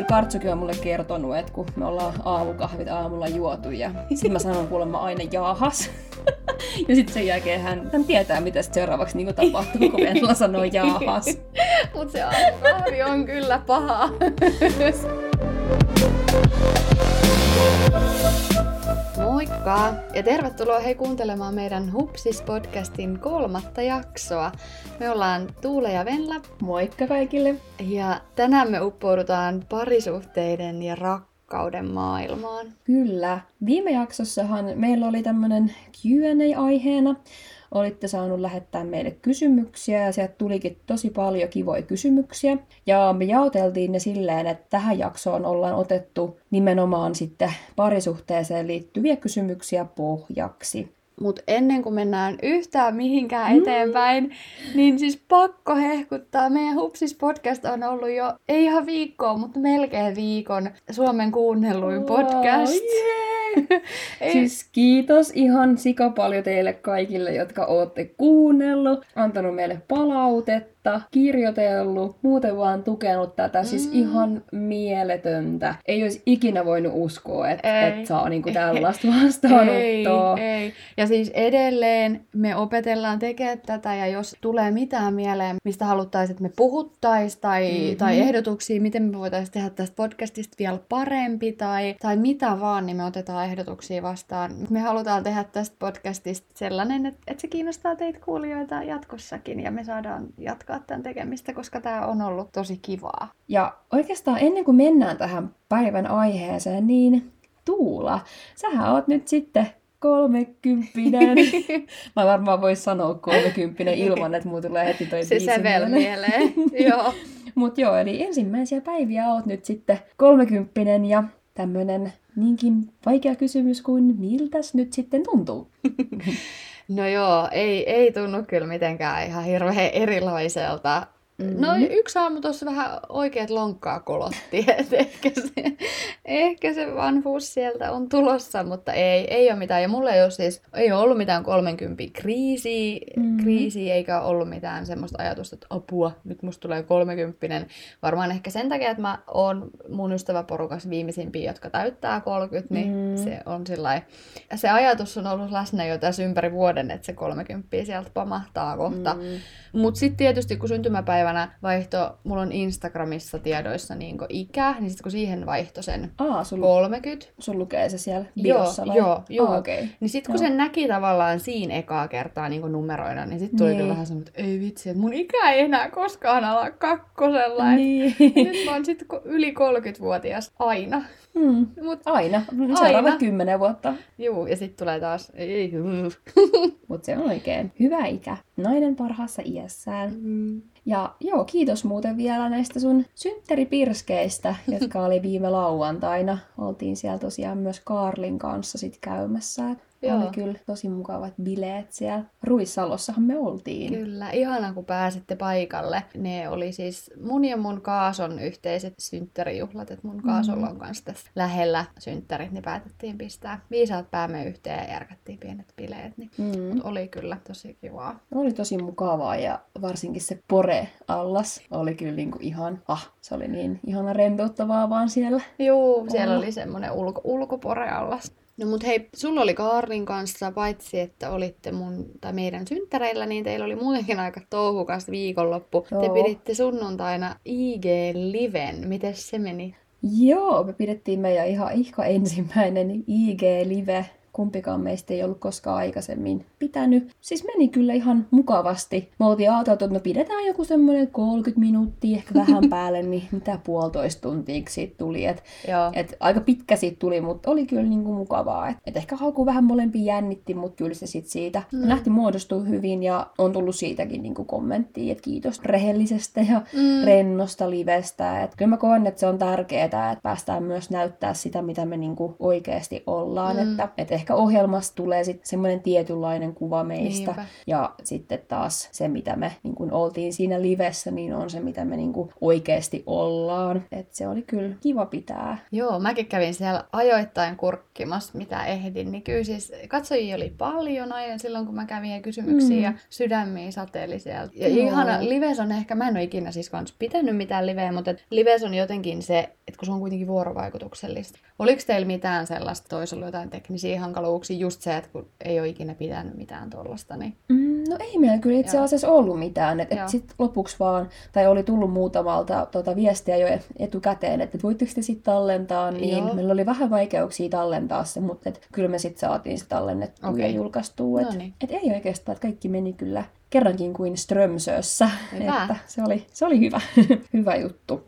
kyllä Kartsukin on mulle kertonut, että kun me ollaan aamukahvit aamulla juotu ja sitten mä sanon kuulemma aina jaahas. ja sitten sen jälkeen hän, hän tietää, mitä sit seuraavaksi niin tapahtuu, kun Venla sanoo jaahas. Mutta se aamukahvi on kyllä paha. Moikka! Ja tervetuloa hei kuuntelemaan meidän Hupsis-podcastin kolmatta jaksoa. Me ollaan Tuule ja Venla. Moikka kaikille! Ja tänään me uppoudutaan parisuhteiden ja rakkauden maailmaan. Kyllä. Viime jaksossahan meillä oli tämmönen Q&A-aiheena, olitte saanut lähettää meille kysymyksiä ja sieltä tulikin tosi paljon kivoja kysymyksiä. Ja me jaoteltiin ne silleen, että tähän jaksoon ollaan otettu nimenomaan sitten parisuhteeseen liittyviä kysymyksiä pohjaksi. Mutta ennen kuin mennään yhtään mihinkään mm. eteenpäin, niin siis pakko hehkuttaa. Meidän Hupsis podcast on ollut jo, ei ihan viikkoa, mutta melkein viikon Suomen kuunnelluin podcast. Oh, yeah. siis kiitos ihan sika paljon teille kaikille, jotka olette kuunnellut, antanut meille palautetta, kirjoitellut, muuten vaan tukenut tätä. Siis mm. Siis ihan mieletöntä. Ei olisi ikinä voinut uskoa, että et saa niinku tällaista vastaanottoa. Ei, ei. Ja siis edelleen me opetellaan tekemään tätä ja jos tulee mitään mieleen, mistä haluttaisiin, että me puhuttaisiin tai, mm-hmm. tai ehdotuksia, miten me voitaisiin tehdä tästä podcastista vielä parempi tai, tai mitä vaan, niin me otetaan ottaa ehdotuksia vastaan. Me halutaan tehdä tästä podcastista sellainen, että, että se kiinnostaa teitä kuulijoita jatkossakin ja me saadaan jatkaa tämän tekemistä, koska tämä on ollut tosi kivaa. Ja oikeastaan ennen kuin mennään tähän päivän aiheeseen, niin Tuula, sähän oot nyt sitten kolmekymppinen. Mä varmaan vois sanoa kolmekymppinen ilman, että mulla tulee heti toi Se sävel mieleen, joo. Mut joo, eli ensimmäisiä päiviä oot nyt sitten kolmekymppinen ja tämmönen niinkin vaikea kysymys kuin miltäs nyt sitten tuntuu? No joo, ei, ei tunnu kyllä mitenkään ihan hirveän erilaiselta Mm-hmm. No yksi aamu tuossa vähän oikeat lonkkaa kolotti, että ehkä se, ehkä se vanhuus sieltä on tulossa, mutta ei, ei ole mitään. Ja mulla ei ole siis, ei ole ollut mitään 30 kriisiä, mm-hmm. kriisiä, eikä ollut mitään semmoista ajatusta, että apua, nyt musta tulee 30 Varmaan ehkä sen takia, että mä oon mun ystäväporukas viimeisimpiä, jotka täyttää 30, niin mm-hmm. se on sillä Se ajatus on ollut läsnä jo tässä ympäri vuoden, että se 30 sieltä pamahtaa kohta. Mm-hmm. Mutta sitten tietysti kun syntymäpäivänä vaihto, mulla on Instagramissa tiedoissa niin ikä, niin sitten kun siihen vaihto sen Aa, sul, 30. Sun lukee se siellä biossa joo, vai? Joo, joo. Okay. Niin sitten kun joo. sen näki tavallaan siinä ekaa kertaa niin numeroina, niin sitten tuli niin. vähän semmoinen, että ei vitsi, että mun ikä ei enää koskaan ala kakkosella. Niin. Nyt mä oon sitten yli 30-vuotias aina. Mm. Mut aina. Seuraavat kymmenen vuotta. Joo, ja sitten tulee taas... Ei, Mutta se on oikein hyvä ikä. Nainen parhaassa iässään. Mm. Ja joo, kiitos muuten vielä näistä sun synttäripirskeistä, jotka oli viime lauantaina. Oltiin siellä tosiaan myös Karlin kanssa sit käymässä. Joo. Oli kyllä tosi mukavat bileet siellä. Ruissalossahan me oltiin. Kyllä, ihana kun pääsitte paikalle. Ne oli siis mun ja mun Kaason yhteiset synttärijuhlat, että mun Kaasolla mm. on kanssa tässä lähellä synttärit, niin päätettiin pistää viisaat päämme yhteen ja järkättiin pienet bileet. Niin mm. Mut oli kyllä tosi kivaa. Oli tosi mukavaa ja varsinkin se pore-allas oli kyllä niinku ihan, ah, se oli niin ihana rentouttavaa vaan siellä. Joo, siellä oli semmoinen ulko, ulkopore-allas. No mut hei, sulla oli Kaarlin kanssa, paitsi että olitte mun tai meidän synttäreillä, niin teillä oli muutenkin aika touhukas viikonloppu. Joo. Te piditte sunnuntaina IG-liven. Miten se meni? Joo, me pidettiin meidän ihan ihka ensimmäinen IG-live kumpikaan meistä ei ollut koskaan aikaisemmin pitänyt. Siis meni kyllä ihan mukavasti. Me oltiin ajateltu, että no pidetään joku semmoinen 30 minuuttia, ehkä vähän päälle, niin mitä puolitoista tuntia siitä tuli. Et, et aika pitkä siitä tuli, mutta oli kyllä niinku mukavaa. Et, et ehkä alkuun vähän molempi jännitti, mutta kyllä se sitten siitä mm. lähti muodostua hyvin ja on tullut siitäkin niinku kommenttia, että kiitos rehellisestä ja mm. rennosta livestä. Et kyllä mä koen, että se on tärkeää, että päästään myös näyttää sitä, mitä me niinku oikeasti ollaan. Mm. Että et ehkä ohjelmassa tulee sitten semmoinen tietynlainen kuva meistä. Niinpä. Ja sitten taas se, mitä me niin kun oltiin siinä livessä, niin on se, mitä me niin kun oikeasti ollaan. Et se oli kyllä kiva pitää. Joo, mäkin kävin siellä ajoittain kurkkimassa, mitä ehdin. Niin kyllä siis katsojia oli paljon aina silloin, kun mä kävin ja kysymyksiä mm. ja sydämiä sateeli sieltä. Ja Joo. ihana, Lives on ehkä, mä en ole ikinä siis kans pitänyt mitään liveä, mutta Lives on jotenkin se, että kun se on kuitenkin vuorovaikutuksellista. Oliko teillä mitään sellaista, että ollut jotain teknisiä hankaluuksia, just se, että kun ei ole ikinä pitänyt mitään tuollaista, niin Mm, no ei meillä kyllä itse Joo. asiassa ollut mitään. Et, Joo. et sit lopuksi vaan, tai oli tullut muutamalta tota, viestiä jo etukäteen, että et voitteko te sitten tallentaa, niin Joo. meillä oli vähän vaikeuksia tallentaa se, mutta et, kyllä me sitten saatiin se tallennettua Okei. ja julkaistua. Et, Noniin. et ei oikeastaan, että kaikki meni kyllä kerrankin kuin Strömsössä. Hyvä. Että se oli, se oli hyvä, hyvä juttu.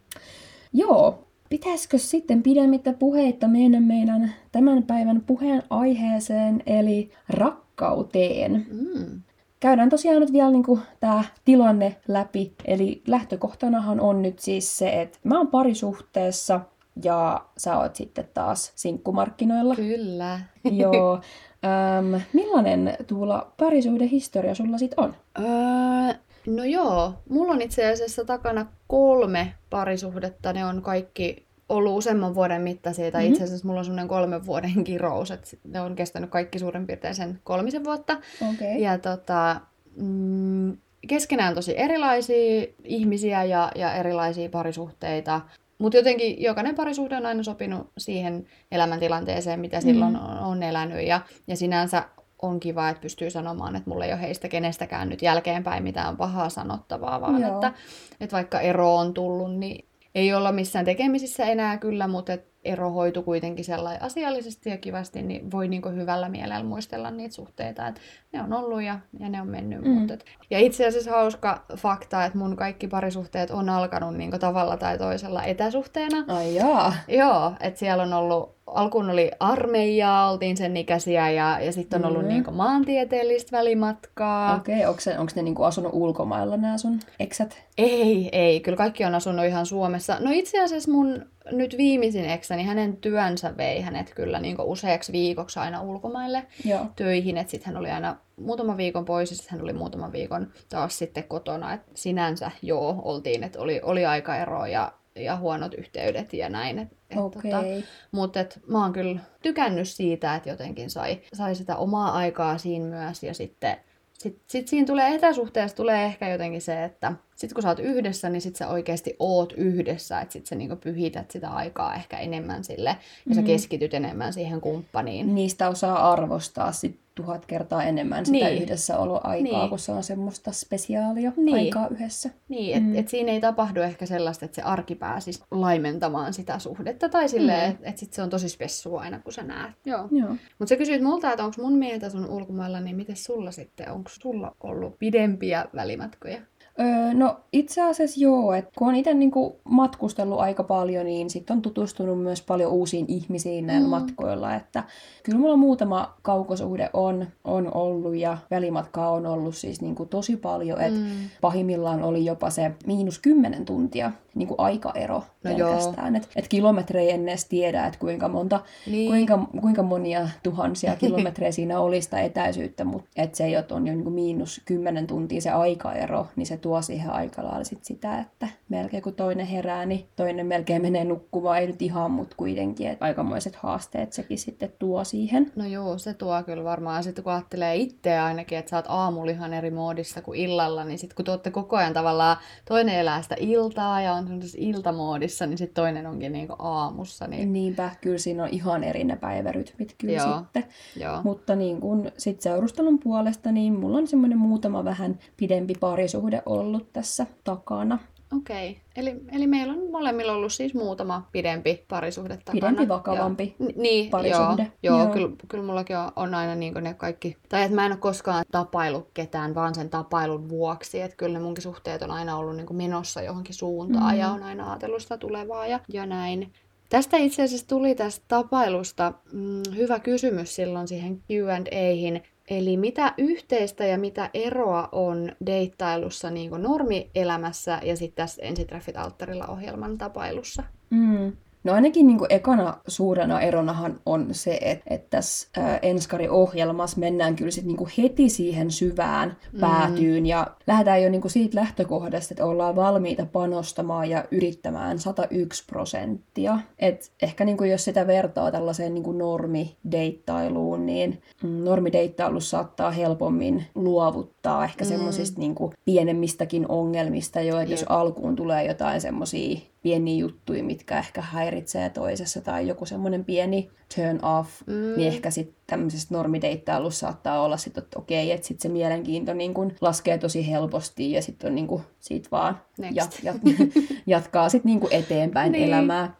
Joo, pitäisikö sitten pidemmittä puheitta mennä meidän tämän päivän puheen aiheeseen, eli rakkauteen. mm, Käydään tosiaan nyt vielä niin tämä tilanne läpi. Eli lähtökohtanahan on nyt siis se, että mä oon parisuhteessa ja sä oot sitten taas sinkkumarkkinoilla. kyllä. Joo. Öm, millainen Tuula parisuhdehistoria sulla sit on? Öö, no joo, mulla on itse asiassa takana kolme parisuhdetta. Ne on kaikki ollut useamman vuoden mittaisia, tai Mhm. itse asiassa mulla on semmoinen kolmen vuoden kirous, että ne on kestänyt kaikki suurin piirtein sen kolmisen vuotta. Okay. Ja tota, mm, keskenään tosi erilaisia ihmisiä ja, ja erilaisia parisuhteita. Mutta jotenkin jokainen parisuhde on aina sopinut siihen elämäntilanteeseen, mitä silloin on, on elänyt. Ja, ja sinänsä on kiva, että pystyy sanomaan, että mulla ei ole heistä kenestäkään nyt jälkeenpäin mitään pahaa sanottavaa, vaan Joo. että, että vaikka ero on tullut, niin ei olla missään tekemisissä enää kyllä, mutta et ero hoitu kuitenkin sellainen asiallisesti ja kivasti, niin voi niinku hyvällä mielellä muistella niitä suhteita, että ne on ollut ja, ja ne on mennyt. Mm. Mutta et, ja itse asiassa hauska fakta, että mun kaikki parisuhteet on alkanut niinku tavalla tai toisella etäsuhteena. Ai jaa. Joo, että siellä on ollut, alkuun oli armeijaa, oltiin sen ikäisiä ja, ja sitten on ollut Mm. niinku maantieteellistä välimatkaa. Okei, okay, onko, se, onko ne niinku asunut ulkomailla nämä sun eksät? Ei, ei. Kyllä kaikki on asunut ihan Suomessa. No itse asiassa mun nyt viimeisin eksäni, hänen työnsä vei hänet kyllä niin useaksi viikoksi aina ulkomaille Joo. töihin. Että sitten hän oli aina muutaman viikon pois ja sitten hän oli muutaman viikon taas sitten kotona. Et sinänsä joo, oltiin, että oli, oli aikaero ja, ja huonot yhteydet ja näin. Et, et Okei. tota, mutta et mä oon kyllä tykännyt siitä, että jotenkin sai, sai sitä omaa aikaa siinä myös. Ja sitten sit, sit siinä tulee etäsuhteessa tulee ehkä jotenkin se, että sit kun sä oot yhdessä, niin sit sä oikeasti oot yhdessä. Että sit sä niinku pyhität sitä aikaa ehkä enemmän sille ja sä Mhm. keskityt enemmän siihen kumppaniin. Niistä osaa arvostaa sit tuhat kertaa enemmän sitä Niin. yhdessäoloaikaa, Niin. kun se on semmoista spesiaalia Niin. aikaa yhdessä. Niin, että Mm. et siinä ei tapahdu ehkä sellaista, että se arki pääsisi laimentamaan sitä suhdetta. Tai silleen, Mm. että et sit se on tosi spessua aina, kun sä näet. Joo. Joo. Mutta sä kysyit multa, että onko mun miehet asunut ulkomailla, niin miten sulla sitten? Onko sulla ollut pidempiä välimatkoja? Öö, no itse asiassa joo, että kun on itse niinku matkustellut aika paljon, niin sitten on tutustunut myös paljon uusiin ihmisiin näillä mm. Matkoilla. Että kyllä mulla muutama kaukosuhde on, on ollut ja välimatkaa on ollut siis niinku tosi paljon. Et Mm. pahimmillaan oli jopa se miinus kymmenen tuntia niinku aikaero No pelkästään. Että et kilometrejä en edes tiedä, että kuinka monta Niin. kuinka, kuinka monia tuhansia kilometrejä siinä oli sitä etäisyyttä, mutta et se, että on jo niin miinus kymmenen tuntia se aikaero, niin se tuo siihen aika lailla sit sitä, että melkein kun toinen herää, niin toinen melkein menee nukkumaan, ei nyt ihan, mutta kuitenkin, että aikamoiset haasteet sekin sitten tuo siihen. No joo, se tuo kyllä varmaan. Sitten kun ajattelee itseä ainakin, että sä oot aamulla ihan eri moodissa kuin illalla, niin sitten kun te olette koko ajan tavallaan, toinen elää sitä iltaa ja on semmoisessa iltamoodissa, niin sitten toinen onkin niinku aamussa. Niin, Niinpä, kyllä siinä on ihan eri ne päivärytmit kyllä Joo. sitten. joo. Mutta niin kun sit seurustelun puolesta, niin mulla on semmoinen muutama vähän pidempi parisuhde ollut tässä takana. Okei. Okay. Eli, eli meillä on molemmilla ollut siis muutama pidempi parisuhde takana. Pidempi, vakavampi. Ni- Niin, parisuhde. Joo, joo, Joo. Kyllä, kyllä mullakin on, on aina niin ne kaikki... Tai että mä en ole koskaan tapailut ketään vaan sen tapailun vuoksi. Että kyllä ne munkin suhteet on aina ollut niin menossa johonkin suuntaan Mm. ja on aina ajatellut sitä tulevaa ja, ja näin. Tästä itse asiassa tuli tästä tapailusta mm, hyvä kysymys silloin siihen Q&Ahin. Eli mitä yhteistä ja mitä eroa on deittailussa niin normielämässä ja sitten tässä Ensitreffit alttarilla ohjelman tapailussa? Mm. No ainakin niin kuin ekana suurena eronahan on se, että, että tässä Enskari-ohjelmassa mennään kyllä sit niin kuin heti siihen syvään mm. päätyyn ja lähdetään jo niin kuin siitä lähtökohdasta, että ollaan valmiita panostamaan ja yrittämään 101 prosenttia. Et ehkä niin kuin jos sitä vertaa tällaiseen niin kuin normideittailuun, niin mm, normideittailussa saattaa helpommin luovuttaa ehkä mm. semmoisista niin pienemmistäkin ongelmista jo, että jos alkuun tulee jotain semmoisia pieniä juttuja, mitkä ehkä häiritsee toisessa tai joku semmoinen pieni turn off, mm. niin ehkä sitten tämmöisessä normideittailussa saattaa olla sitten, että okei, että sitten se mielenkiinto niin kun laskee tosi helposti ja sitten on niin kun, siitä vaan jat, jat, jatkaa sitten niin eteenpäin niin. elämää.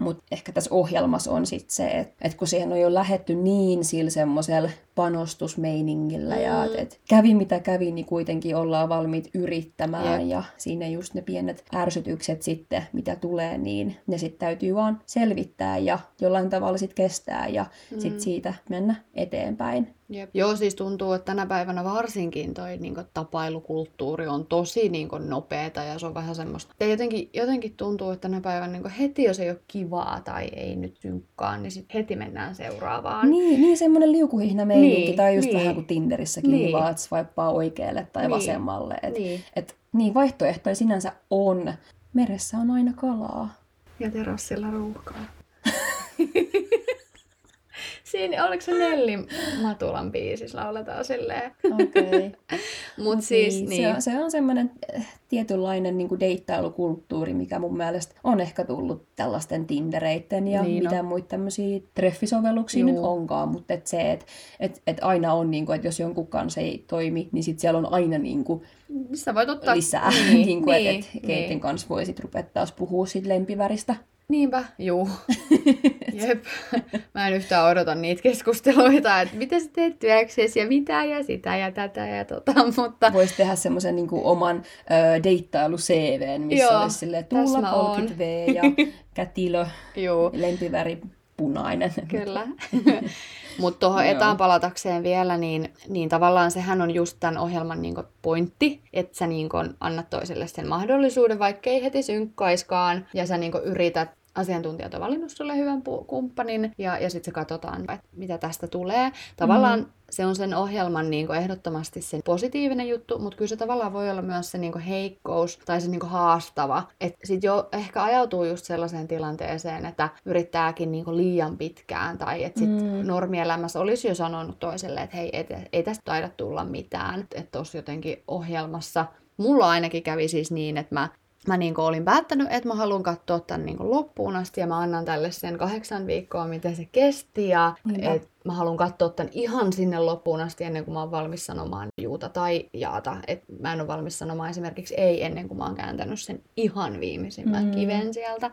Mutta ehkä tässä ohjelmassa on sitten se, että et kun siihen on jo lähetty niin sillä semmoisella panostusmeiningillä mm. ja että et kävi mitä kävi, niin kuitenkin ollaan valmiit yrittämään Jep. ja siinä just ne pienet ärsytykset sitten, mitä tulee, niin ne sitten täytyy vaan selvittää ja jollain tavalla sitten kestää ja mm. sitten siitä mennä eteenpäin. Jep. Joo, siis tuntuu, että tänä päivänä varsinkin toi niin kuin, tapailukulttuuri on tosi niin kuin, nopeeta ja se on vähän semmoista. Ja jotenkin, jotenkin tuntuu, että tänä päivänä niin kuin, heti jos ei ole kivaa tai ei nyt synkkaa, niin sitten heti mennään seuraavaan. Niin, niin semmoinen liukuhihna niin, tai just niin. vähän kuin Tinderissäkin, niin. vaan että swipeaa oikealle tai niin. vasemmalle. Et, niin. Et, niin, vaihtoehtoja sinänsä on. Meressä on aina kalaa. Ja terassilla ruuhkaa. Siinä, oliko se Nelli Matulan biisissä lauletaan silleen? Okei. Okay. Mut siis, niin. niin. Se on, se on semmoinen eh, tietynlainen niin kuin deittailukulttuuri, mikä mun mielestä on ehkä tullut tällaisten Tindereitten ja niin mitä no. muita tämmöisiä treffisovelluksia Juu. nyt onkaan, mutta et se, että et, et aina on, niin kuin, että jos jonkun kanssa ei toimi, niin sit siellä on aina niin kuin, Sä voit ottaa... lisää, niin, niin kuin, niin, että et, keiden niin. kanssa voi sit rupea taas puhua lempiväristä. Niinpä, juu. Jep. Mä en yhtään odota niitä keskusteluita, että mitä sä teet työksesi ja mitä ja sitä ja tätä ja tota, mutta... Voisi tehdä semmoisen niin oman ö, deittailu-CVn, missä Joo, olisi silleen tulla 30 V ja kätilö, Juu. lempiväri punainen. Kyllä. Mutta tuohon etaan palatakseen vielä, niin, niin tavallaan sehän on just tämän ohjelman niin pointti, että sä niin annat toiselle sen mahdollisuuden, vaikka ei heti synkkaiskaan, ja sä niin yrität asiantuntijat on valinnut sulle hyvän kumppanin ja, ja sitten se katsotaan, että mitä tästä tulee. Tavallaan mm. se on sen ohjelman niin kuin ehdottomasti sen positiivinen juttu, mutta kyllä se tavallaan voi olla myös se niin kuin heikkous tai se niin kuin haastava. Että sitten jo ehkä ajautuu just sellaiseen tilanteeseen, että yrittääkin niin kuin liian pitkään tai että sitten mm. normielämässä olisi jo sanonut toiselle, että hei, ei, ei tästä taida tulla mitään. Että tuossa jotenkin ohjelmassa Mulla ainakin kävi siis niin, että mä mä niin olin päättänyt, että mä haluan katsoa tämän niin loppuun asti ja mä annan tälle sen kahdeksan viikkoa, miten se kesti ja et mä haluan katsoa tämän ihan sinne loppuun asti ennen kuin mä oon valmis sanomaan juuta tai jaata. Et mä en ole valmis sanomaan esimerkiksi ei ennen kuin mä oon kääntänyt sen ihan viimeisimmän mm. kiven sieltä.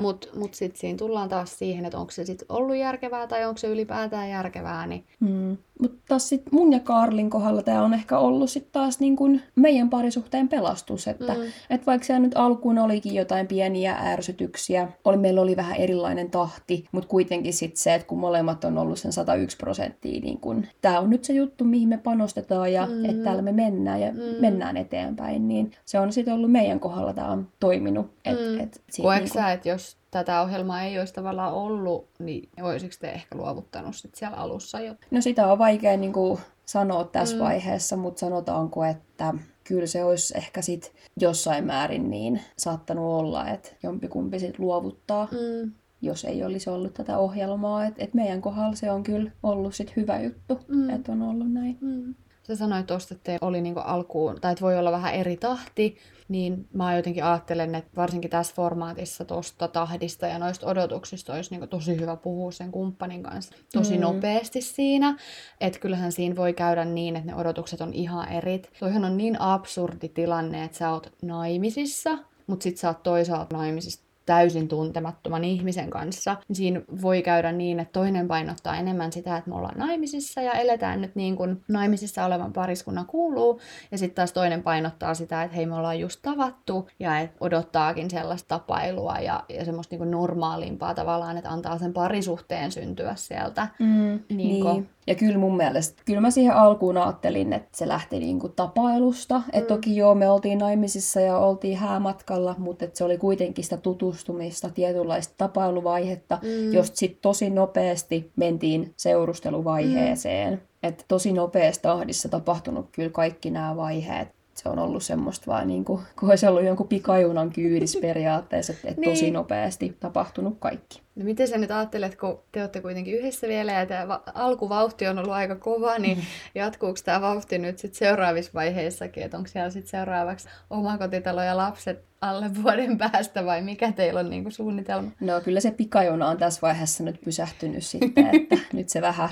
Mutta mut sitten siinä tullaan taas siihen, että onko se sitten ollut järkevää tai onko se ylipäätään järkevää. Niin... Mm. Mutta taas sit mun ja Karlin kohdalla tämä on ehkä ollut sitten taas niin kun meidän parisuhteen pelastus. Että mm. et vaikka se nyt alkuun olikin jotain pieniä ärsytyksiä, oli, meillä oli vähän erilainen tahti, mutta kuitenkin sitten se, että kun molemmat on ollut sen 101 prosenttia, niin kun, tämä on nyt se juttu, mihin me panostetaan ja mm. että täällä me mennään ja mm. mennään eteenpäin, niin se on sitten ollut meidän kohdalla, tämä on toiminut. Et, mm. et Koetko niin kun... sä, että jos tätä ohjelmaa ei olisi tavallaan ollut, niin olisiko te ehkä luovuttanut sit siellä alussa jo? No sitä on vaikea niin kuin sanoa tässä mm. vaiheessa, mutta sanotaanko, että kyllä se olisi ehkä sit jossain määrin niin saattanut olla, että jompikumpi sit luovuttaa. Mm jos ei olisi ollut tätä ohjelmaa. Et, et meidän kohdalla se on kyllä ollut sit hyvä juttu, mm. että on ollut näin. Mm. Sä sanoit tuosta, että oli niinku alkuun, tai että voi olla vähän eri tahti, niin mä jotenkin ajattelen, että varsinkin tässä formaatissa tuosta tahdista ja noista odotuksista olisi niinku tosi hyvä puhua sen kumppanin kanssa tosi mm. nopeasti siinä. Että kyllähän siinä voi käydä niin, että ne odotukset on ihan erit. Toihan on niin absurdi tilanne, että sä oot naimisissa, mutta sit sä oot toisaalta naimisissa täysin tuntemattoman ihmisen kanssa, niin siinä voi käydä niin, että toinen painottaa enemmän sitä, että me ollaan naimisissa ja eletään nyt niin kuin naimisissa olevan pariskunnan kuuluu, ja sitten taas toinen painottaa sitä, että hei me ollaan just tavattu ja et odottaakin sellaista tapailua ja, ja semmoista niin kuin normaalimpaa tavallaan, että antaa sen parisuhteen syntyä sieltä. Mm, niin. niin. Ja kyllä mun mielestä, kyllä mä siihen alkuun ajattelin, että se lähti niinku tapailusta. Että mm. toki joo, me oltiin naimisissa ja oltiin häämatkalla, mutta se oli kuitenkin sitä tutustumista, tietynlaista tapailuvaihetta, mm. josta sitten tosi nopeasti mentiin seurusteluvaiheeseen. Mm. Että tosi nopeassa tahdissa tapahtunut kyllä kaikki nämä vaiheet se on ollut semmoista vaan niin kuin, kun olisi ollut jonkun pikajunan kyydis periaatteessa, että niin. tosi nopeasti tapahtunut kaikki. No miten sä nyt ajattelet, kun te olette kuitenkin yhdessä vielä ja tämä alkuvauhti on ollut aika kova, niin jatkuuko tämä vauhti nyt sitten seuraavissa vaiheissakin, että onko siellä sitten seuraavaksi omakotitalo ja lapset alle vuoden päästä vai mikä teillä on niinku suunnitelma? No kyllä se pikajuna on tässä vaiheessa nyt pysähtynyt sitten, että nyt se vähän,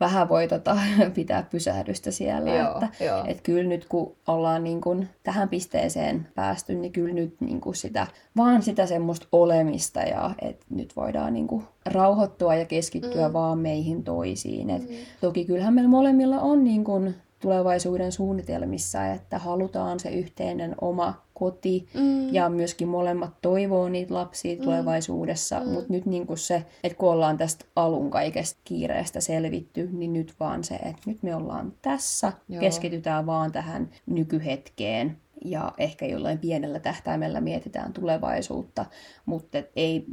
vähän voi tota, pitää pysähdystä siellä. Joo, että, joo. Et kyllä nyt kun ollaan niin kun tähän pisteeseen päästy, niin kyllä nyt niin kun sitä, vaan sitä semmoista olemista ja että nyt voidaan niin kun rauhoittua ja keskittyä mm. vaan meihin toisiin. Et mm. Toki kyllähän meillä molemmilla on niin kun tulevaisuuden suunnitelmissa, että halutaan se yhteinen oma koti mm. ja myöskin molemmat toivoo niitä lapsia mm. tulevaisuudessa, mm. mutta nyt niin se, että kun ollaan tästä alun kaikesta kiireestä selvitty, niin nyt vaan se, että nyt me ollaan tässä, Joo. keskitytään vaan tähän nykyhetkeen ja ehkä jollain pienellä tähtäimellä mietitään tulevaisuutta, mutta et ei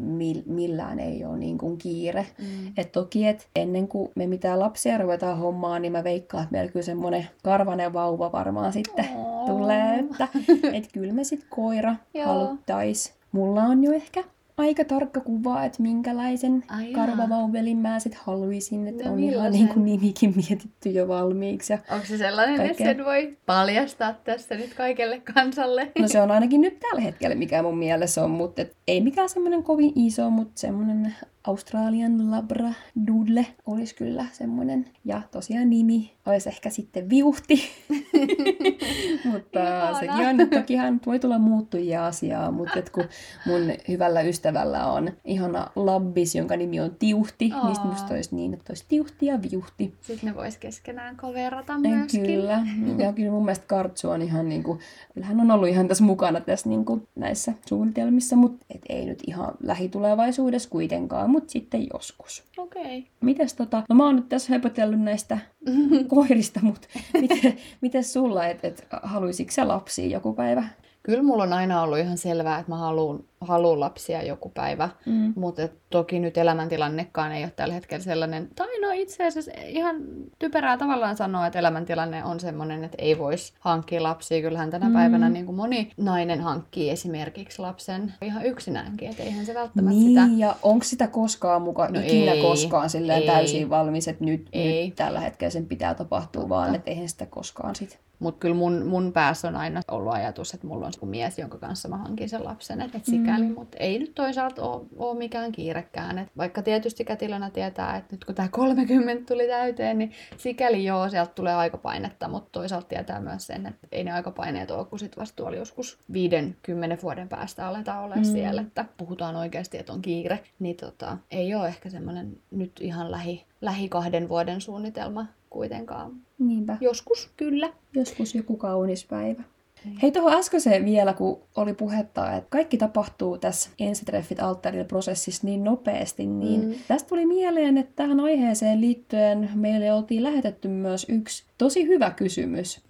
millään ei ole niin kuin kiire. Mm. Et toki, et ennen kuin me mitään lapsia ruvetaan hommaan, niin mä veikkaan, että meillä kyllä semmoinen karvanen vauva varmaan sitten oh. Tulee, että et kyllä me sitten koira haluttais. Mulla on jo ehkä aika tarkka kuva, että minkälaisen Ai karvavauvelin mä sit haluaisin. Että no, on ihan niin kuin nimikin mietitty jo valmiiksi. Ja Onko se sellainen, kaikkea... että sen voi paljastaa tässä nyt kaikelle kansalle? No se on ainakin nyt tällä hetkellä, mikä mun mielessä on, mutta et ei mikään semmoinen kovin iso, mutta semmoinen Australian Labradoodle olisi kyllä semmoinen. Ja tosiaan nimi olisi ehkä sitten Viuhti. mutta Ihana. sekin on, tokihan voi tulla muuttujia asiaa, mutta et kun mun hyvällä ystävällä on ihana labbis, jonka nimi on Tiuhti, Aa. niin musta olisi niin, että olisi Tiuhti ja Viuhti. Sitten ne vois keskenään koverata myöskin. Kyllä, ja kyllä mun mielestä Kartsu on ihan niin kuin, hän on ollut ihan tässä mukana tässä niin kuin näissä suunnitelmissa, mutta et ei nyt ihan lähitulevaisuudessa kuitenkaan, mutta sitten joskus. Okei. Okay. Mites tota, no mä oon nyt tässä höpötellyt näistä koirista, mutta miten, miten sulla, että et, haluaisitko sä lapsia joku päivä? Kyllä mulla on aina ollut ihan selvää, että mä haluan haluan lapsia joku päivä, mm. mutta toki nyt elämäntilannekaan ei ole tällä hetkellä sellainen, tai no itse asiassa ihan typerää tavallaan sanoa, että elämäntilanne on sellainen, että ei voisi hankkia lapsia. Kyllähän tänä mm. päivänä niin kuin moni nainen hankkii esimerkiksi lapsen ihan yksinäänkin, että eihän se välttämättä niin, sitä... ja onko sitä koskaan mukaan, no ikinä ei, koskaan silleen ei, täysin valmis, että nyt, ei. nyt tällä hetkellä sen pitää tapahtua, Totta. vaan että eihän sitä koskaan sit. Mutta kyllä mun, mun päässä on aina ollut ajatus, että mulla on mies, jonka kanssa mä hankin sen lapsen. Että mm sikäli, mm. mutta ei nyt toisaalta ole, ole mikään kiirekään. Et vaikka tietysti kätilönä tietää, että nyt kun tämä 30 tuli täyteen, niin sikäli joo, sieltä tulee aikapainetta, mutta toisaalta tietää myös sen, että ei ne aikapaineet ole, kun sitten vasta joskus 50 vuoden päästä aletaan olla mm. siellä, että puhutaan oikeasti, että on kiire, niin tota, ei ole ehkä semmoinen nyt ihan lähi, lähi kahden vuoden suunnitelma kuitenkaan. Niinpä. Joskus, kyllä. Joskus joku kaunis päivä. Hei tuohon äskeiseen vielä, kun oli puhetta, että kaikki tapahtuu tässä ensitreffit alttarilla prosessissa niin nopeasti, niin mm. tästä tuli mieleen, että tähän aiheeseen liittyen meille oltiin lähetetty myös yksi tosi hyvä kysymys.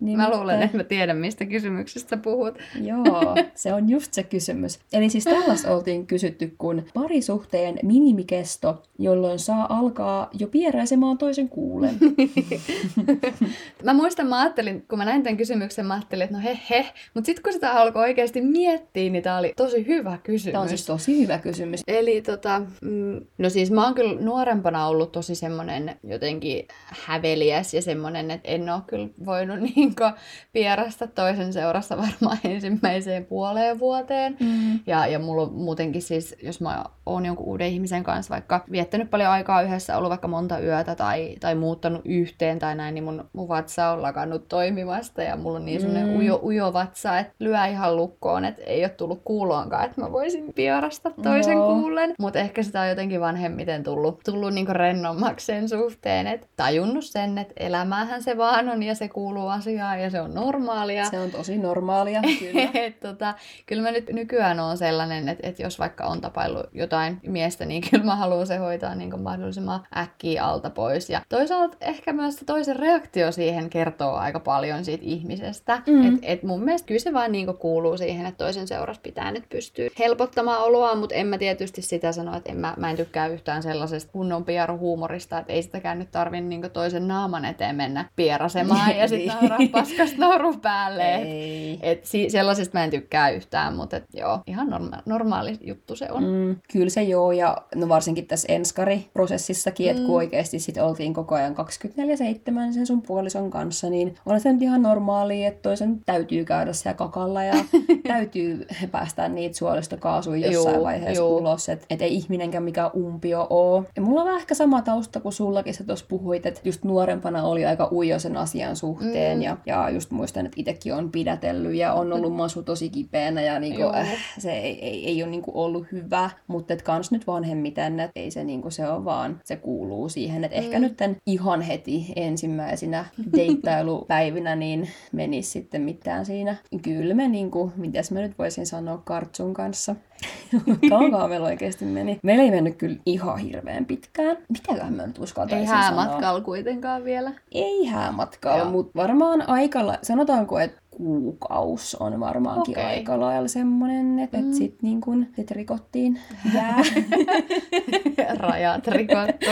Niin mä luulen, että mä tiedän, mistä kysymyksestä puhut. Joo, se on just se kysymys. Eli siis tällaista oltiin kysytty, kun parisuhteen minimikesto, jolloin saa alkaa jo pieräisemään toisen kuulen. mä muistan, mä ajattelin, kun mä näin tämän kysymyksen, mä ajattelin, että no he he, mutta sitten kun sitä alkoi oikeasti miettiä, niin tää oli tosi hyvä kysymys. Tämä on siis tosi hyvä kysymys. Eli tota, mm, no siis mä oon kyllä nuorempana ollut tosi semmonen jotenkin häveliäs ja semmonen, että en oo kyllä voinut niin pierasta toisen seurassa varmaan ensimmäiseen puoleen vuoteen. Mm. Ja, ja mulla muutenkin siis, jos mä oon jonkun uuden ihmisen kanssa vaikka viettänyt paljon aikaa yhdessä, ollut vaikka monta yötä tai, tai muuttanut yhteen tai näin, niin mun, mun vatsa on lakannut toimimasta ja mulla on niin semmoinen mm. ujo, ujo vatsa, että lyö ihan lukkoon, että ei ole tullut kuuloonkaan, että mä voisin pierasta toisen no. kuulen. Mutta ehkä sitä on jotenkin vanhemmiten tullut, tullut niinku rennommaksi sen suhteen, että tajunnut sen, että elämähän se vaan on ja se kuuluu asiaan asiaa ja se on normaalia. Se on tosi normaalia, kyllä. et, tota, kyllä mä nyt nykyään on sellainen, että, että jos vaikka on tapaillut jotain jotain miestä, niin kyllä mä haluan se hoitaa niin kuin mahdollisimman äkkiä alta pois. Ja toisaalta ehkä myös se toisen reaktio siihen kertoo aika paljon siitä ihmisestä. Mm. Et, et mun mielestä kyllä se vaan niin kuin kuuluu siihen, että toisen seurassa pitää nyt pystyä helpottamaan oloa, mutta en mä tietysti sitä sano, että en mä, mä en tykkää yhtään sellaisesta kunnon huumorista, että ei sitäkään nyt tarvi niin toisen naaman eteen mennä pierasemaan ja sitten nauraa paskasta nauru päälle. Et, et si- sellaisesta mä en tykkää yhtään, mutta et, joo, ihan norma- normaali juttu se on. Mm, kyllä se joo, ja no varsinkin tässä enskari-prosessissakin, mm. että kun oikeasti sit oltiin koko ajan 24-7 sen sun puolison kanssa, niin on se nyt ihan normaali, että toisen täytyy käydä siellä kakalla ja täytyy päästää niitä suolistokaasuja jossain joo, vaiheessa joo. ulos, että et ei ihminenkään mikä umpio oo. Ja mulla on vähän ehkä sama tausta kuin sullakin, sä tuossa puhuit, että just nuorempana oli aika ujo sen asian suhteen, mm. ja, ja just muistan, että itsekin on pidätellyt ja on ollut masu tosi kipeänä, ja niinku, äh, se ei, ei, ei ole niinku ollut hyvä, mutta et kans nyt vanhemmiten, että ei se, niinku, se on vaan, se kuuluu siihen, että mm. ehkä nyt ihan heti ensimmäisenä deittailupäivinä niin menisi sitten mitään siinä. Kyllä me, niinku, mitäs mä nyt voisin sanoa Kartsun kanssa, Kaukaa meillä oikeasti meni. Meillä ei mennyt kyllä ihan hirveän pitkään. Mitäköhän mä nyt uskaltaisin Ei häämatkalla kuitenkaan vielä. Ei häämatkalla, mutta varmaan aikalla, sanotaanko, että kuukaus on varmaankin okay. aika lailla semmoinen, että mm. et sit, niin kun, sit rikottiin jää. Rajat rikottu.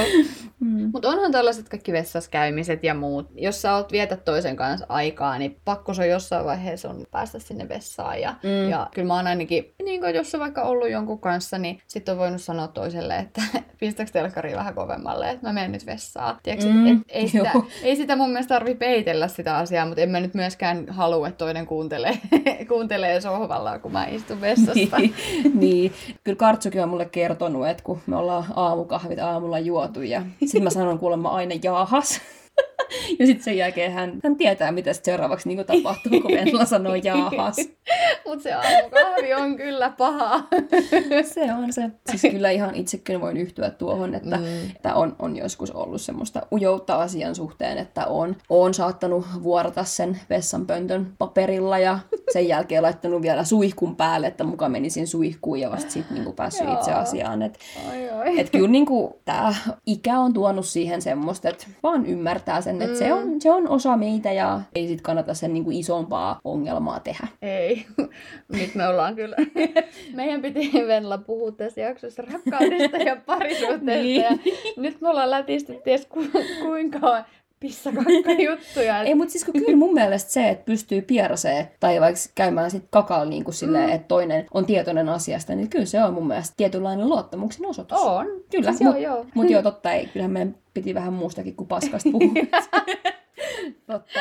Mm. Mutta onhan tällaiset kaikki vessassa käymiset ja muut. Jos sä oot vietä toisen kanssa aikaa, niin pakko se jossain vaiheessa on päästä sinne vessaan. Ja, mm. ja kyllä mä oon ainakin, niin kun, jos on vaikka ollut jonkun kanssa, niin sitten on voinut sanoa toiselle, että pistäks telkkari vähän kovemmalle, että mä menen nyt vessaan. Tiedätkö, mm. et, et, ei, sitä, ei sitä mun mielestä tarvi peitellä sitä asiaa, mutta en mä nyt myöskään halua, toinen kuuntelee, kuuntelee sohvalla, kun mä istun vessassa. niin, niin. Kyllä Kartsukin on mulle kertonut, että kun me ollaan aamukahvit aamulla juotu ja sitten mä sanon kuulemma aina jaahas. Ja sitten sen jälkeen hän, hän tietää, mitä seuraavaksi niin tapahtuu, kun Venla sanoo jaahas. Mutta se aamukahvi on kyllä paha. se on se. Siis kyllä ihan itsekin voin yhtyä tuohon, että, mm. että on, on joskus ollut semmoista ujoutta asian suhteen, että on, on saattanut vuorata sen vessanpöntön paperilla ja sen jälkeen laittanut vielä suihkun päälle, että muka menisin suihkuun ja vasta sitten niin päässyt itse asiaan. Että et kyllä niin tämä ikä on tuonut siihen semmoista, että vaan ymmärtää sen, että mm. se, on, se on osa meitä ja ei sit kannata sen niin kuin isompaa ongelmaa tehdä. Ei. Nyt me ollaan kyllä. Meidän piti Venla puhua tässä jaksossa rakkaudesta ja parisuhteesta. niin. ja nyt me ollaan lätisty ties ku, kuinka pissakakka juttuja. Ei, mutta siis kyllä mun mielestä se, että pystyy pieraseen tai vaikka käymään sit kakalla niin kuin silleen, mm. että toinen on tietoinen asiasta, niin kyllä se on mun mielestä tietynlainen luottamuksen osoitus. On. Kyllä, siis mutta joo, Mut joo, totta ei. Kyllähän meidän piti vähän muustakin kuin paskasta puhua. Totta.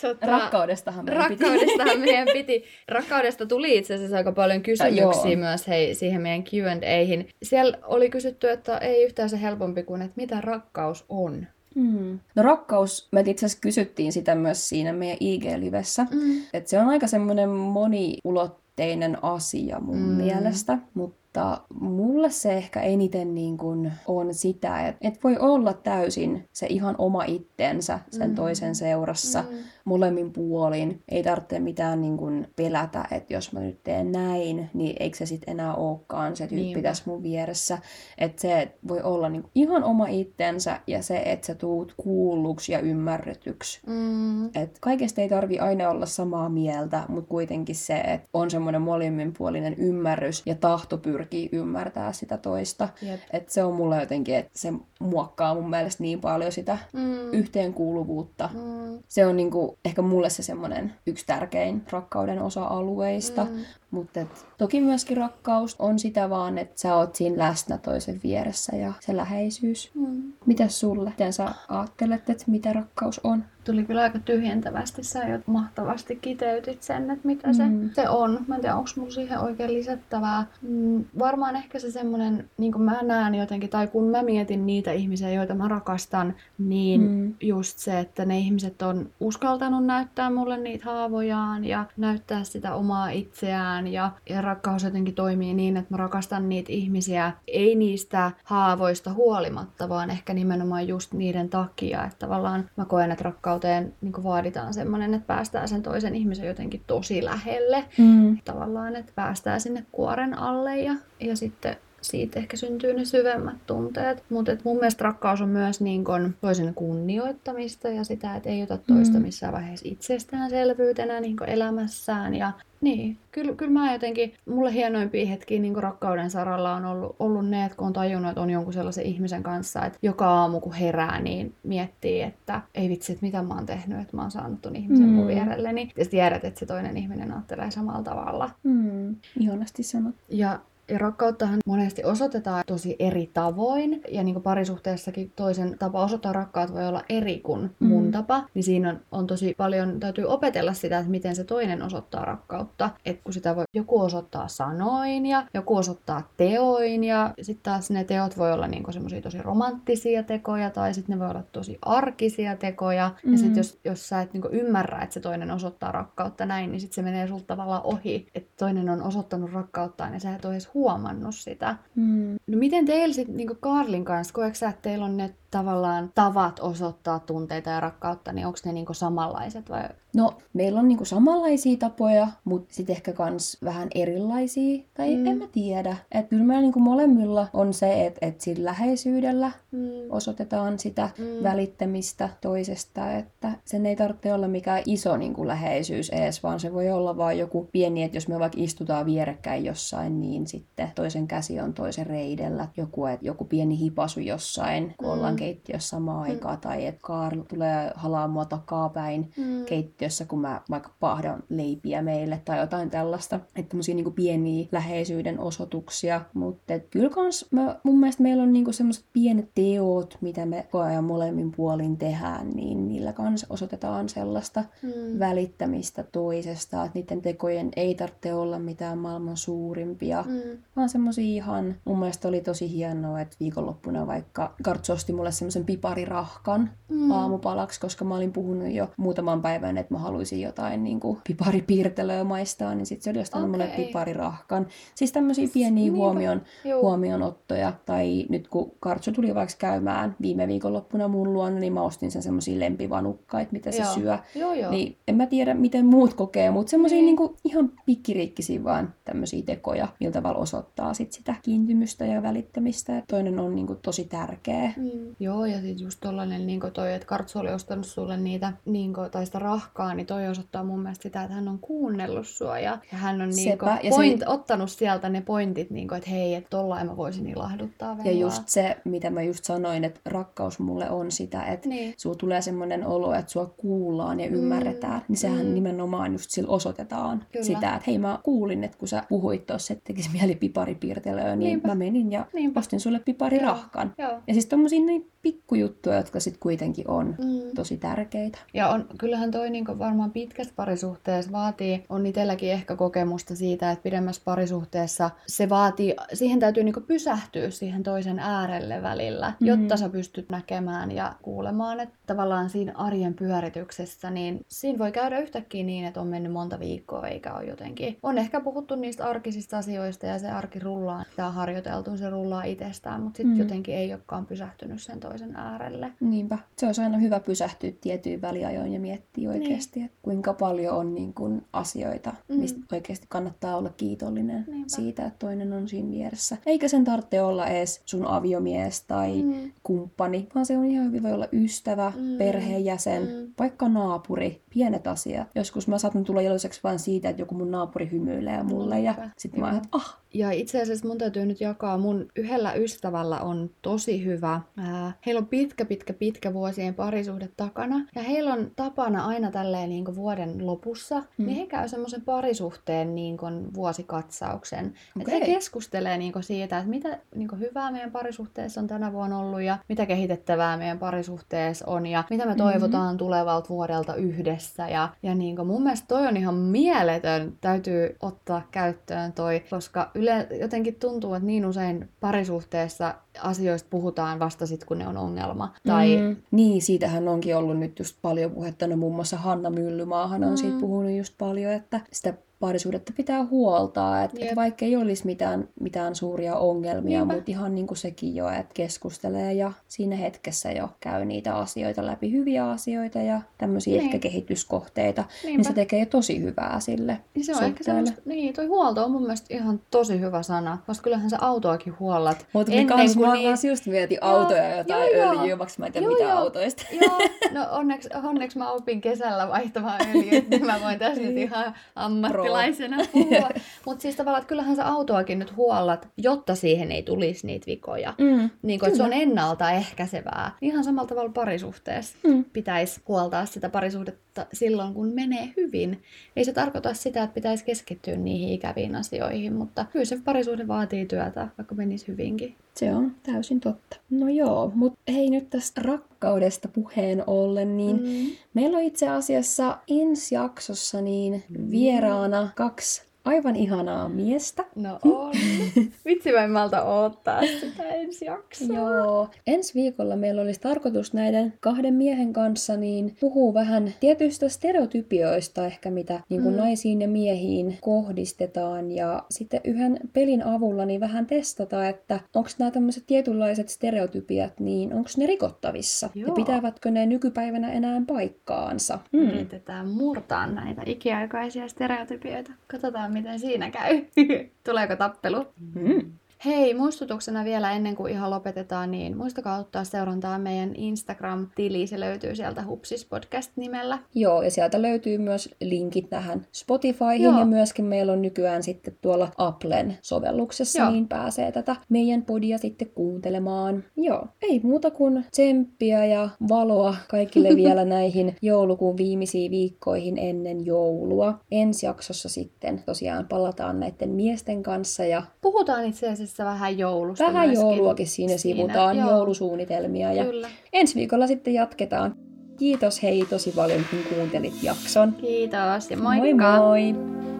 Tota, Rakkaudestahan meidän rakkaudestahan piti. meidän piti. Rakkaudesta tuli itse asiassa aika paljon kysymyksiä ja, myös hei, siihen meidän Q&Ahin. Siellä oli kysytty, että ei yhtään se helpompi kuin, että mitä rakkaus on. Mm. No rakkaus, me itse asiassa kysyttiin sitä myös siinä meidän IG-livessä. Mm. Että se on aika semmoinen moniulotteinen asia mun mm. mielestä, mutta mutta mulle se ehkä eniten niin kuin on sitä, että et voi olla täysin se ihan oma itsensä sen mm. toisen seurassa mm. molemmin puolin. Ei tarvitse mitään niin kuin pelätä, että jos mä nyt teen näin, niin eikö se sitten enää olekaan se tyyppi niin. tässä mun vieressä. Että se voi olla niin kuin ihan oma itsensä ja se, että sä tuut kuulluksi ja ymmärretyksi. Mm. Et kaikesta ei tarvi aina olla samaa mieltä, mutta kuitenkin se, että on semmoinen molemminpuolinen ymmärrys ja tahto pyrkii ymmärtää sitä toista. Et se on mulle jotenkin, että se muokkaa mun mielestä niin paljon sitä mm. yhteenkuuluvuutta. Mm. Se on niinku, ehkä mulle se semmoinen yksi tärkein rakkauden osa-alueista. Mm. Mutta toki myöskin rakkaus on sitä vaan, että sä oot siinä läsnä toisen vieressä ja se läheisyys. Mm. Mitäs sulle? Miten sä ajattelet, että mitä rakkaus on? Tuli kyllä aika tyhjentävästi. Sä jo mahtavasti kiteytit sen, että mitä se, mm. se on. Mä en tiedä, onko mulla siihen oikein lisättävää. Mm, varmaan ehkä se semmoinen, niin kuin mä näen jotenkin, tai kun mä mietin niitä ihmisiä, joita mä rakastan, niin mm. just se, että ne ihmiset on uskaltanut näyttää mulle niitä haavojaan ja näyttää sitä omaa itseään itseään ja, ja rakkaus jotenkin toimii niin, että mä rakastan niitä ihmisiä ei niistä haavoista huolimatta, vaan ehkä nimenomaan just niiden takia, että tavallaan mä koen, että rakkauteen niin vaaditaan semmoinen, että päästään sen toisen ihmisen jotenkin tosi lähelle. Mm. Tavallaan, että päästään sinne kuoren alle ja, ja sitten siitä ehkä syntyy ne syvemmät tunteet. Mutta mun mielestä rakkaus on myös niin kun toisen kunnioittamista ja sitä, että ei ota toista mm. missään vaiheessa itsestäänselvyytenä niin elämässään. Ja niin, kyllä, kyllä mä jotenkin, mulle hienoimpia hetkiä niin rakkauden saralla on ollut, ollut ne, että kun on tajunnut, että on jonkun sellaisen ihmisen kanssa, että joka aamu kun herää, niin miettii, että ei vitsi, että mitä mä oon tehnyt, että mä oon saanut ton ihmisen mm. mun vierelleni. Ja sitten tiedät, että se toinen ihminen ajattelee samalla tavalla. Mm. Ihanasti sanot. Ja ja rakkauttahan monesti osoitetaan tosi eri tavoin. Ja niin kuin parisuhteessakin toisen tapa osoittaa rakkaat voi olla eri kuin mun mm. tapa. Niin siinä on, on tosi paljon, täytyy opetella sitä, että miten se toinen osoittaa rakkautta. Että kun sitä voi joku osoittaa sanoin ja joku osoittaa teoin. Ja sitten taas ne teot voi olla niin semmoisia tosi romanttisia tekoja tai sitten ne voi olla tosi arkisia tekoja. Mm. Ja sitten jos, jos sä et niin ymmärrä, että se toinen osoittaa rakkautta näin, niin sitten se menee sulta tavallaan ohi. Että toinen on osoittanut rakkauttaan ja sä et ole edes huomannut sitä. Mm. No miten teillä sitten niin Karlin kanssa, koetko sä, että teillä on ne tavallaan tavat osoittaa tunteita ja rakkautta, niin onko ne niinku samanlaiset vai? No, meillä on niinku samanlaisia tapoja, mutta sitten ehkä kans vähän erilaisia, tai mm. en mä tiedä. Että kyllä meillä niinku molemmilla on se, että et sillä läheisyydellä mm. osoitetaan sitä mm. välittämistä toisesta, että sen ei tarvitse olla mikään iso niinku läheisyys edes, vaan se voi olla vain joku pieni, että jos me vaikka istutaan vierekkäin jossain, niin sitten toisen käsi on toisen reidellä, joku, et, joku pieni hipasu jossain, kun mm. ollaan keittiössä samaan mm. aikaan, tai että Karl tulee halaa mua takapäin mm. keittiössä, kun mä vaikka pahdan leipiä meille tai jotain tällaista. Että tämmöisiä niin pieniä läheisyyden osoituksia, mutta kyllä kans mä, mun mielestä meillä on niin semmoiset pienet teot, mitä me koko ajan molemmin puolin tehdään, niin niillä kans osoitetaan sellaista mm. välittämistä toisesta, että niiden tekojen ei tarvitse olla mitään maailman suurimpia, mm. vaan semmoisia ihan, mun mielestä oli tosi hienoa, että viikonloppuna vaikka kartsosti mulle mulle semmoisen piparirahkan mm. aamupalaksi, koska mä olin puhunut jo muutaman päivän, että mä haluaisin jotain niin kuin piparipiirtelöä maistaa, niin sitten se oli ostanut okay. mulle piparirahkan. Siis tämmöisiä pieniä huomion, huomionottoja. Tai nyt kun Kartsu tuli vaikka käymään viime viikonloppuna mun luona, niin mä ostin sen semmoisia lempivanukkaita, mitä se joo. syö. Joo, joo. Niin en mä tiedä, miten muut kokee, mutta semmoisia niin. niin ihan pikkiriikkisiä vaan tämmöisiä tekoja, millä tavalla osoittaa sit sitä kiintymystä ja välittämistä. Ja toinen on niin kuin tosi tärkeä. Mm. Joo, ja sitten just tollanen niin toi, että Kartsu oli ostanut sulle niitä, niin kuin, tai sitä rahkaa, niin toi osoittaa mun mielestä sitä, että hän on kuunnellut sua, ja, ja hän on niin kuin, point, se... ottanut sieltä ne pointit, niin kuin, että hei, että tollain mä voisin ilahduttaa. Ja just se, mitä mä just sanoin, että rakkaus mulle on sitä, että niin. sulla tulee semmoinen olo, että sua kuullaan ja ymmärretään, mm. niin sehän mm. nimenomaan just sillä osoitetaan Kyllä. sitä, että hei mä kuulin, että kun sä puhuit tuossa, että tekisi mieli piparipiirtelöä, niin Niinpä. mä menin ja Niinpä. ostin sulle piparirahkan. Joo. Joo. Ja siis tommosia niin pikkujuttuja, jotka sitten kuitenkin on mm. tosi tärkeitä. Ja on, kyllähän toi niin varmaan pitkässä parisuhteessa vaatii, on itselläkin ehkä kokemusta siitä, että pidemmässä parisuhteessa se vaatii, siihen täytyy niin pysähtyä siihen toisen äärelle välillä, mm. jotta sä pystyt näkemään ja kuulemaan, että tavallaan siinä arjen pyörityksessä, niin siinä voi käydä yhtäkkiä niin, että on mennyt monta viikkoa eikä ole jotenkin. On ehkä puhuttu niistä arkisista asioista ja se arki rullaa, tämä on harjoiteltu, se rullaa itsestään, mutta sitten mm. jotenkin ei olekaan pysähtynyt sen toisen äärelle. Niinpä. Se olisi aina hyvä pysähtyä tietyin väliajoin ja miettiä niin. Oikeasti, että kuinka paljon on niin kuin asioita, mm. mistä oikeasti kannattaa olla kiitollinen Niinpä. siitä, että toinen on siinä vieressä. Eikä sen tarvitse olla edes sun aviomies tai mm. kumppani, vaan se on ihan hyvin voi olla ystävä, mm. perheenjäsen, mm. vaikka naapuri, pienet asiat. Joskus mä saatan tulla iloiseksi vain siitä, että joku mun naapuri hymyilee mulle Niinpä. ja sitten mä että ah, ja itse asiassa mun täytyy nyt jakaa, mun yhdellä ystävällä on tosi hyvä. Ää, heillä on pitkä, pitkä, pitkä vuosien parisuhde takana. Ja heillä on tapana aina tälleen niin kuin vuoden lopussa, mm. niin he käy semmoisen parisuhteen niin kuin vuosikatsauksen. Okay. Että he keskustelee niin kuin siitä, että mitä niin kuin hyvää meidän parisuhteessa on tänä vuonna ollut ja mitä kehitettävää meidän parisuhteessa on ja mitä me mm-hmm. toivotaan mm-hmm. tulevalta vuodelta yhdessä. Ja, ja niin kuin mun mielestä toi on ihan mieletön, täytyy ottaa käyttöön toi, koska yle, jotenkin tuntuu, että niin usein parisuhteessa asioista puhutaan vasta sitten, kun ne on ongelma. Tai... Mm. Niin, siitähän onkin ollut nyt just paljon puhetta. No muun muassa Hanna Myllymaahan on mm. siitä puhunut just paljon, että sitä parisuudetta pitää huoltaa, että et vaikka ei olisi mitään, mitään suuria ongelmia, mutta ihan niin kuin sekin jo, että keskustelee ja siinä hetkessä jo käy niitä asioita läpi, hyviä asioita ja tämmöisiä niin. ehkä kehityskohteita, Niinpä. niin se tekee tosi hyvää sille niin se on ehkä semmoista, niin toi huolto on mun mielestä ihan tosi hyvä sana, koska kyllähän sä autoakin huollat. Mutta ennen kans, kuin niin... just mietin autoja ja jotain joo, öljyä, vaikka mä en tiedä joo, mitä joo. autoista. Joo, no onneksi, onneksi mä opin kesällä vaihtamaan öljyä, niin mä voin tässä nyt niin. ihan ammatti ammattilaisena puhua. Mutta siis tavallaan, että kyllähän sä autoakin nyt huollat, jotta siihen ei tulisi niitä vikoja. Mm, niin kuin, että se on ennaltaehkäisevää. Ihan samalla tavalla parisuhteessa mm. pitäisi huoltaa sitä parisuhdetta silloin, kun menee hyvin. Ei se tarkoita sitä, että pitäisi keskittyä niihin ikäviin asioihin, mutta kyllä se parisuhde vaatii työtä, vaikka menisi hyvinkin. Se on täysin totta. No joo, mutta hei nyt tästä rakkaudesta puheen ollen, niin mm. meillä on itse asiassa ensi jaksossa niin vieraana kaksi aivan ihanaa miestä. No on. Vitsi mä en malta odottaa sitä ensi jaksoa. Joo. Ensi viikolla meillä olisi tarkoitus näiden kahden miehen kanssa niin puhua vähän tietyistä stereotypioista ehkä, mitä niin kuin mm. naisiin ja miehiin kohdistetaan. Ja sitten yhden pelin avulla niin vähän testata, että onko nämä tämmöiset tietynlaiset stereotypiat, niin onko ne rikottavissa? Joo. Ja pitävätkö ne nykypäivänä enää paikkaansa? Mm. Yritetään murtaa näitä ikiaikaisia stereotypioita. Katsotaan, miten siinä käy. Tuleeko tappelu? Mm. Hei, muistutuksena vielä ennen kuin ihan lopetetaan, niin muistakaa ottaa seurantaa meidän Instagram-tili. Se löytyy sieltä Hupsis Podcast-nimellä. Joo, ja sieltä löytyy myös linkit tähän Spotifyhin Joo. ja myöskin meillä on nykyään sitten tuolla Applen sovelluksessa, Joo. niin pääsee tätä meidän podia sitten kuuntelemaan. Joo, ei muuta kuin tsemppiä ja valoa kaikille vielä näihin joulukuun viimeisiin viikkoihin ennen joulua. Ensi jaksossa sitten tosiaan palataan näiden miesten kanssa ja puhutaan itse asiassa asiassa vähän joulusta Vähän myöskin. jouluakin siinä, siinä sivutaan, joo. joulusuunnitelmia. Ja Kyllä. ensi viikolla sitten jatketaan. Kiitos hei tosi paljon, kun kuuntelit jakson. Kiitos ja moikka! Moi moi!